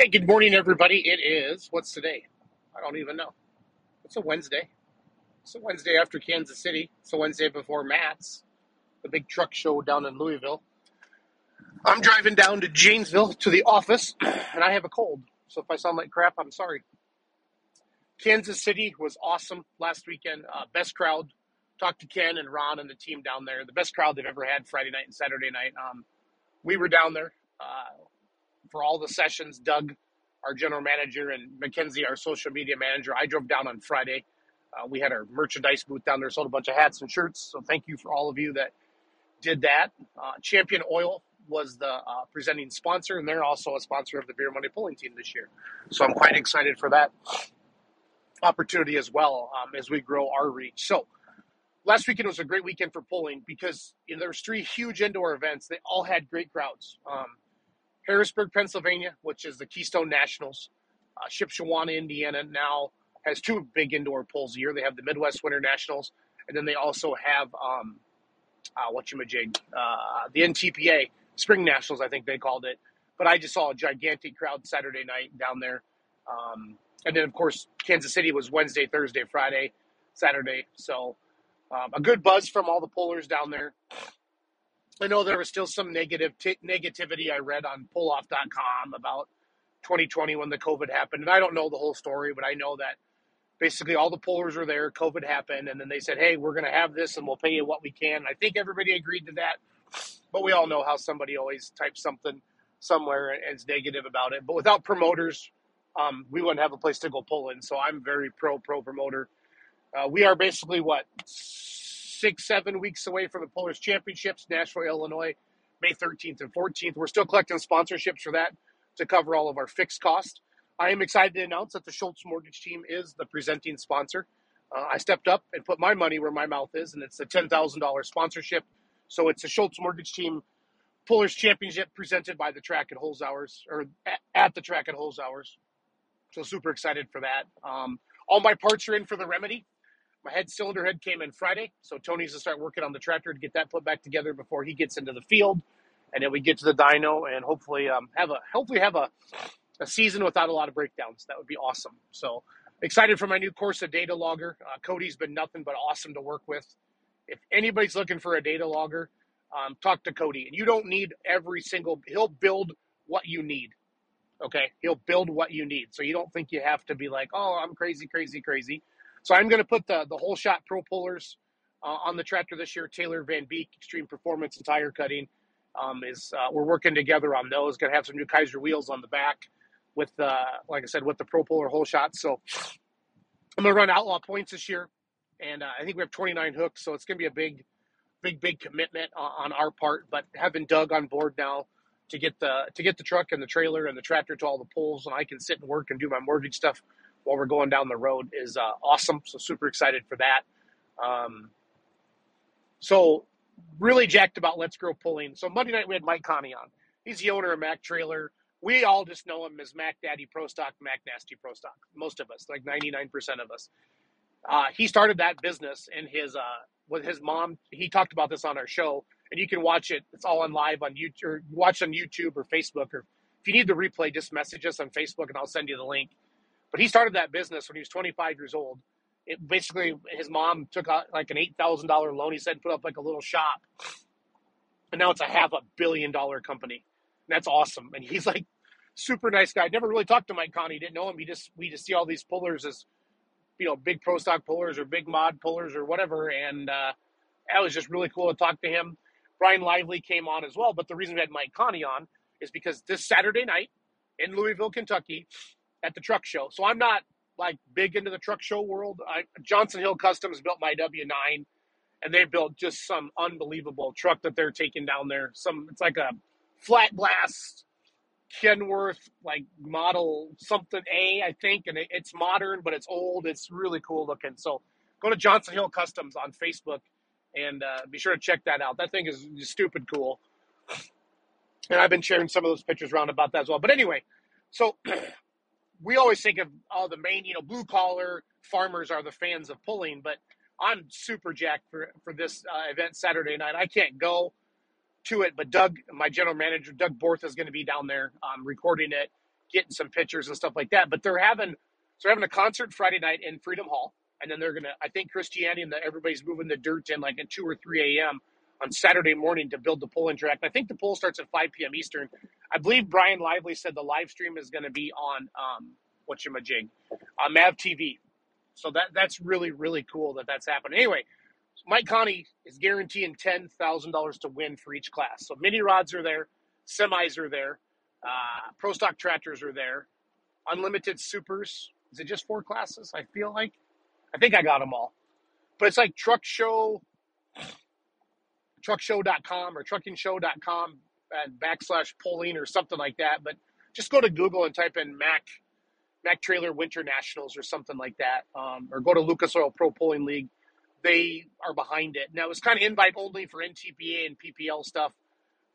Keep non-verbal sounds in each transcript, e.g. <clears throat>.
Hey, good morning, everybody. It is, what's today? I don't even know. It's a Wednesday. It's a Wednesday after Kansas City. It's a Wednesday before MATS, the big truck show down in Louisville. I'm driving down to Janesville to the office, <clears throat> and I have a cold. So if I sound like crap, I'm sorry. Kansas City was awesome last weekend. Uh, best crowd. Talked to Ken and Ron and the team down there. The best crowd they've ever had Friday night and Saturday night. Um, we were down there uh, for all the sessions. Doug, our general manager, and Mackenzie, our social media manager. I drove down on Friday. Uh, we had our merchandise booth down there, sold a bunch of hats and shirts. So thank you for all of you that did that. Uh, Champion Oil was the uh, presenting sponsor, and they're also a sponsor of the Beer Money Pulling Team this year. So I'm quite excited for that opportunity as well um, as we grow our reach. So last weekend was a great weekend for pulling because you know, there was three huge indoor events. They all had great crowds. Um, Harrisburg, Pennsylvania, which is the Keystone Nationals. Uh, Shipshewana, Indiana, now has two big indoor pulls a year. They have the Midwest Winter Nationals, and then they also have um, uh, what uh, the NTPA Spring Nationals, I think they called it. But I just saw a gigantic crowd Saturday night down there. Um, and then, of course, Kansas City was Wednesday, Thursday, Friday, Saturday. So um, a good buzz from all the pullers down there. I know there was still some negative t- negativity I read on pulloff.com about 2020 when the COVID happened. And I don't know the whole story, but I know that basically all the pullers were there, COVID happened, and then they said, hey, we're going to have this and we'll pay you what we can. I think everybody agreed to that. But we all know how somebody always types something somewhere and is negative about it. But without promoters, um, we wouldn't have a place to go pull in. So I'm very pro pro promoter. Uh, we are basically what six seven weeks away from the Pullers Championships, Nashville, Illinois, May 13th and 14th. We're still collecting sponsorships for that to cover all of our fixed costs. I am excited to announce that the Schultz Mortgage Team is the presenting sponsor. Uh, I stepped up and put my money where my mouth is, and it's a $10,000 sponsorship. So it's a Schultz Mortgage Team Pullers Championship presented by the Track and Holzhauers, or at, at the Track and Holzhauers. So super excited for that. Um, all my parts are in for the remedy. My head cylinder head came in Friday, so Tony's to start working on the tractor to get that put back together before he gets into the field, and then we get to the dyno and hopefully um, have a hopefully have a, a season without a lot of breakdowns. That would be awesome. So excited for my new course Corsa data logger. Uh, Cody's been nothing but awesome to work with. If anybody's looking for a data logger, um, talk to Cody. And you don't need every single. He'll build what you need. Okay, he'll build what you need. So you don't think you have to be like, oh, I'm crazy, crazy, crazy. So I'm going to put the the whole shot pro pullers uh, on the tractor this year. Taylor Van Beek, Extreme Performance and Tire Cutting, um, is uh, we're working together on those. Going to have some new Kaiser wheels on the back with, uh, like I said, with the pro puller whole shot. So I'm going to run outlaw points this year, and uh, I think we have 29 hooks. So it's going to be a big, big, big commitment on, on our part. But having Doug on board now to get the to get the truck and the trailer and the tractor to all the poles, and I can sit and work and do my mortgage stuff while we're going down the road is uh, awesome. So super excited for that. Um, so really jacked about Let's Grow Pulling. So Monday night we had Mike Conny on. He's the owner of Mac Trailer. We all just know him as Mac Daddy Pro Stock, Mac Nasty Pro Stock. Most of us, like 99% of us. Uh, he started that business and his uh, with his mom. He talked about this on our show and you can watch it. It's all on live on YouTube, or watch on YouTube or Facebook. Or if you need the replay, just message us on Facebook, and I'll send you the link. But he started that business when he was 25 years old. It basically his mom took out like an eight thousand dollar loan. He said and put up like a little shop, and now it's a half a billion dollar company. And that's awesome. And he's like super nice guy. Never really talked to Mike Conny. Didn't know him. He just we just see all these pullers as you know big pro stock pullers or big mod pullers or whatever. And uh, that was just really cool to talk to him. Brian Lively came on as well. But the reason we had Mike Conny on is because this Saturday night in Louisville, Kentucky, at the truck show. So I'm not like big into the truck show world. I, Johnson Hill Customs built my W9, and they built just some unbelievable truck that they're taking down there. Some it's like a flat blast Kenworth like model something A, I think, and it, it's modern but it's old. It's really cool looking. So go to Johnson Hill Customs on Facebook and uh, be sure to check that out. That thing is stupid cool. And I've been sharing some of those pictures around about that as well. But anyway, so <clears throat> we always think of oh the main you know blue collar farmers are the fans of pulling, but I'm super jacked for for this uh, event Saturday night. I can't go to it, but Doug, my general manager, Doug Borth, is going to be down there um, recording it, getting some pictures and stuff like that. But they're having so they're having a concert Friday night in Freedom Hall, and then they're gonna. I think Christianity and the, everybody's moving the dirt in like at two or three a.m. on Saturday morning to build the pulling track. I think the poll starts at five p.m. Eastern. I believe Brian Lively said the live stream is going to be on um, what you jig on Mav TV. So that that's really really cool that that's happening. Anyway, Mike Conny is guaranteeing ten thousand dollars to win for each class. So mini rods are there, semis are there, uh, pro stock tractors are there, unlimited supers. Is it just four classes? I feel like I think I got them all, but it's like truck show, truckshow.com or trukkingshow.com and backslash pulling or something like that. But just go to Google and type in Mac Mac Trailer Winter Nationals or something like that, um, or go to Lucas Oil Pro Pulling League. They are behind it. Now it's kind of invite only for NTPA and PPL stuff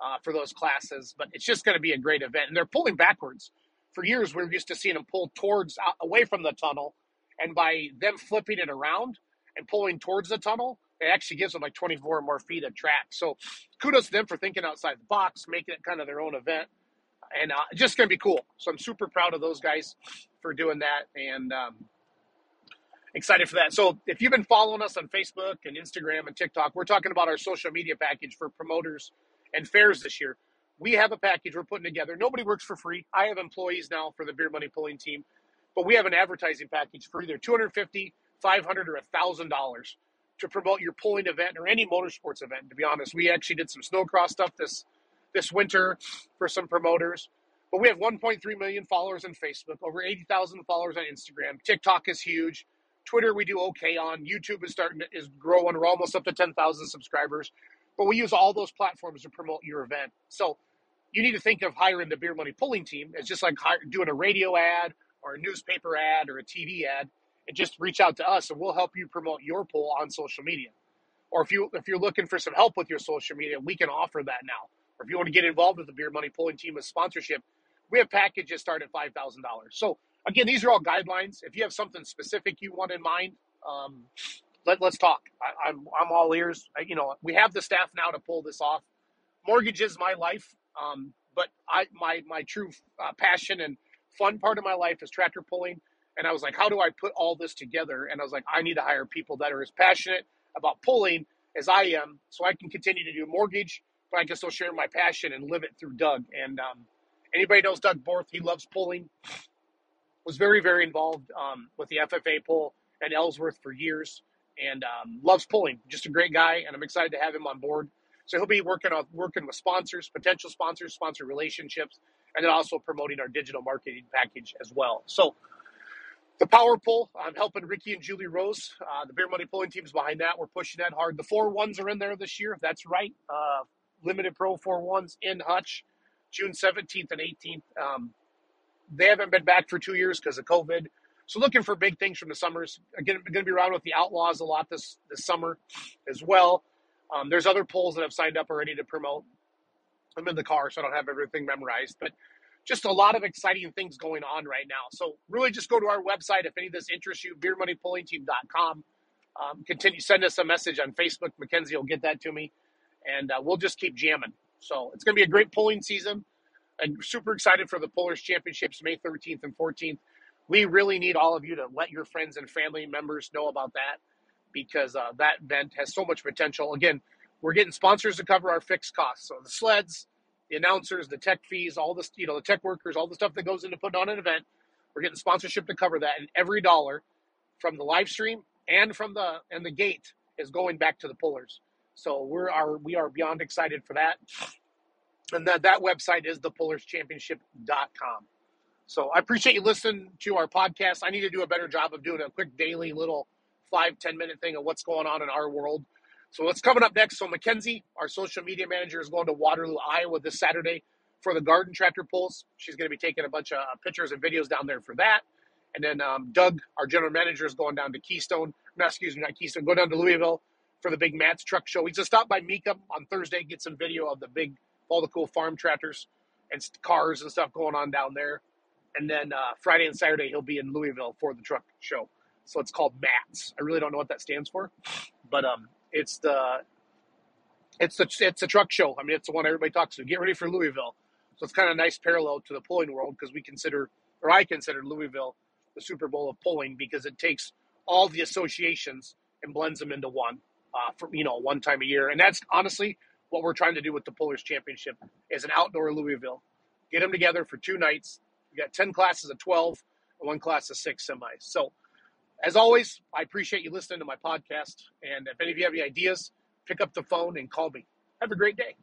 uh, for those classes, but it's just going to be a great event. And they're pulling backwards. For years, we are used to seeing them pull towards uh, away from the tunnel, and by them flipping it around and pulling towards the tunnel, it actually gives them like 24 more feet of track. So kudos to them for thinking outside the box, making it kind of their own event and uh, just going to be cool. So I'm super proud of those guys for doing that and um, excited for that. So if you've been following us on Facebook and Instagram and TikTok, we're talking about our social media package for promoters and fairs this year. We have a package we're putting together. Nobody works for free. I have employees now for the beer money pulling team, but we have an advertising package for either 250, 500 or $1,000 to promote your pulling event or any motorsports event. To be honest, we actually did some snowcross stuff this this winter for some promoters. But we have 1.3 million followers on Facebook, over 80,000 followers on Instagram. TikTok is huge. Twitter we do okay on. YouTube is starting to, is growing. We're almost up to 10,000 subscribers. But we use all those platforms to promote your event. So you need to think of hiring the beer money pulling team. It's just like doing a radio ad or a newspaper ad or a TV ad. And just reach out to us and we'll help you promote your pull on social media. Or if you if you're looking for some help with your social media, we can offer that now or if you want to get involved with the Beer Money Pulling Team with sponsorship, we have packages start at five thousand dollars. So again, these are all guidelines. If you have something specific you want in mind, um, let, us talk. I, am I'm, I'm all ears. I, you know, we have the staff now to pull this off. Mortgage is my life, um, but I my my true uh, passion and fun part of my life is tractor pulling. And I was like, how do I put all this together? And I was like, I need to hire people that are as passionate about pulling as I am, so I can continue to do mortgage but I can still share my passion and live it through Doug. And um, anybody knows Doug Borth, he loves pulling. Was very very involved um, with the FFA pull and Ellsworth for years, and um, loves pulling. Just a great guy, and I'm excited to have him on board. So he'll be working on working with sponsors, potential sponsors, sponsor relationships, and then also promoting our digital marketing package as well. So the power pull, I'm helping Ricky and Julie Rose. Uh, the beer money pulling team's behind that. We're pushing that hard. The four ones are in there this year. If that's right. Uh, limited Pro four ones in Hutch, June 17th and 18th. Um, they haven't been back for two years because of COVID. So looking for big things from the summers. Again, going to be around with the Outlaws a lot this this summer as well. Um, there's other polls that I've signed up already to promote. I'm in the car, so I don't have everything memorized, but just a lot of exciting things going on right now. So really, just go to our website if any of this interests you. BeerMoneyPullingTeam.com. Um, continue send us a message on Facebook. Mackenzie will get that to me and uh, we'll just keep jamming. So it's going to be a great pulling season. I'm super excited for the Pullers Championships May 13th and 14th. We really need all of you to let your friends and family members know about that because uh, that event has so much potential. Again, we're getting sponsors to cover our fixed costs. So the sleds, the announcers, the tech fees, all this, you know, the tech workers, all the stuff that goes into putting on an event. We're getting sponsorship to cover that, and every dollar from the live stream and from the and the gate is going back to the pullers. So we're are we are beyond excited for that. And that, that website is thepullerschampionship.com. So I appreciate you listening to our podcast. I need to do a better job of doing a quick daily little five, 10 minute thing of what's going on in our world. So what's coming up next? So Mackenzie, our social media manager, is going to Waterloo, Iowa this Saturday for the garden tractor pulls. She's going to be taking a bunch of pictures and videos down there for that. And then um, Doug, our general manager, is going down to Keystone. No, excuse me, not Keystone. Go down to Louisville for the big MATS truck show. He's going to stop by Mika on Thursday, get some video of the big, all the cool farm tractors and cars and stuff going on down there. And then uh, Friday and Saturday, he'll be in Louisville for the truck show. So it's called MATS. I really don't know what that stands for, but um, it's the it's the it's the truck show. I mean, it's the one everybody talks to. Get ready for Louisville. So it's kind of a nice parallel to the pulling world because we consider, or I consider Louisville the Super Bowl of pulling because it takes all the associations and blends them into one uh, for you know one time a year, and that's honestly what we're trying to do with the Pullers Championship is an outdoor Louisville. Get them together for two nights. We got ten classes of twelve and one class of six semis. So as always, I appreciate you listening to my podcast. And if any of you have any ideas, pick up the phone and call me. Have a great day.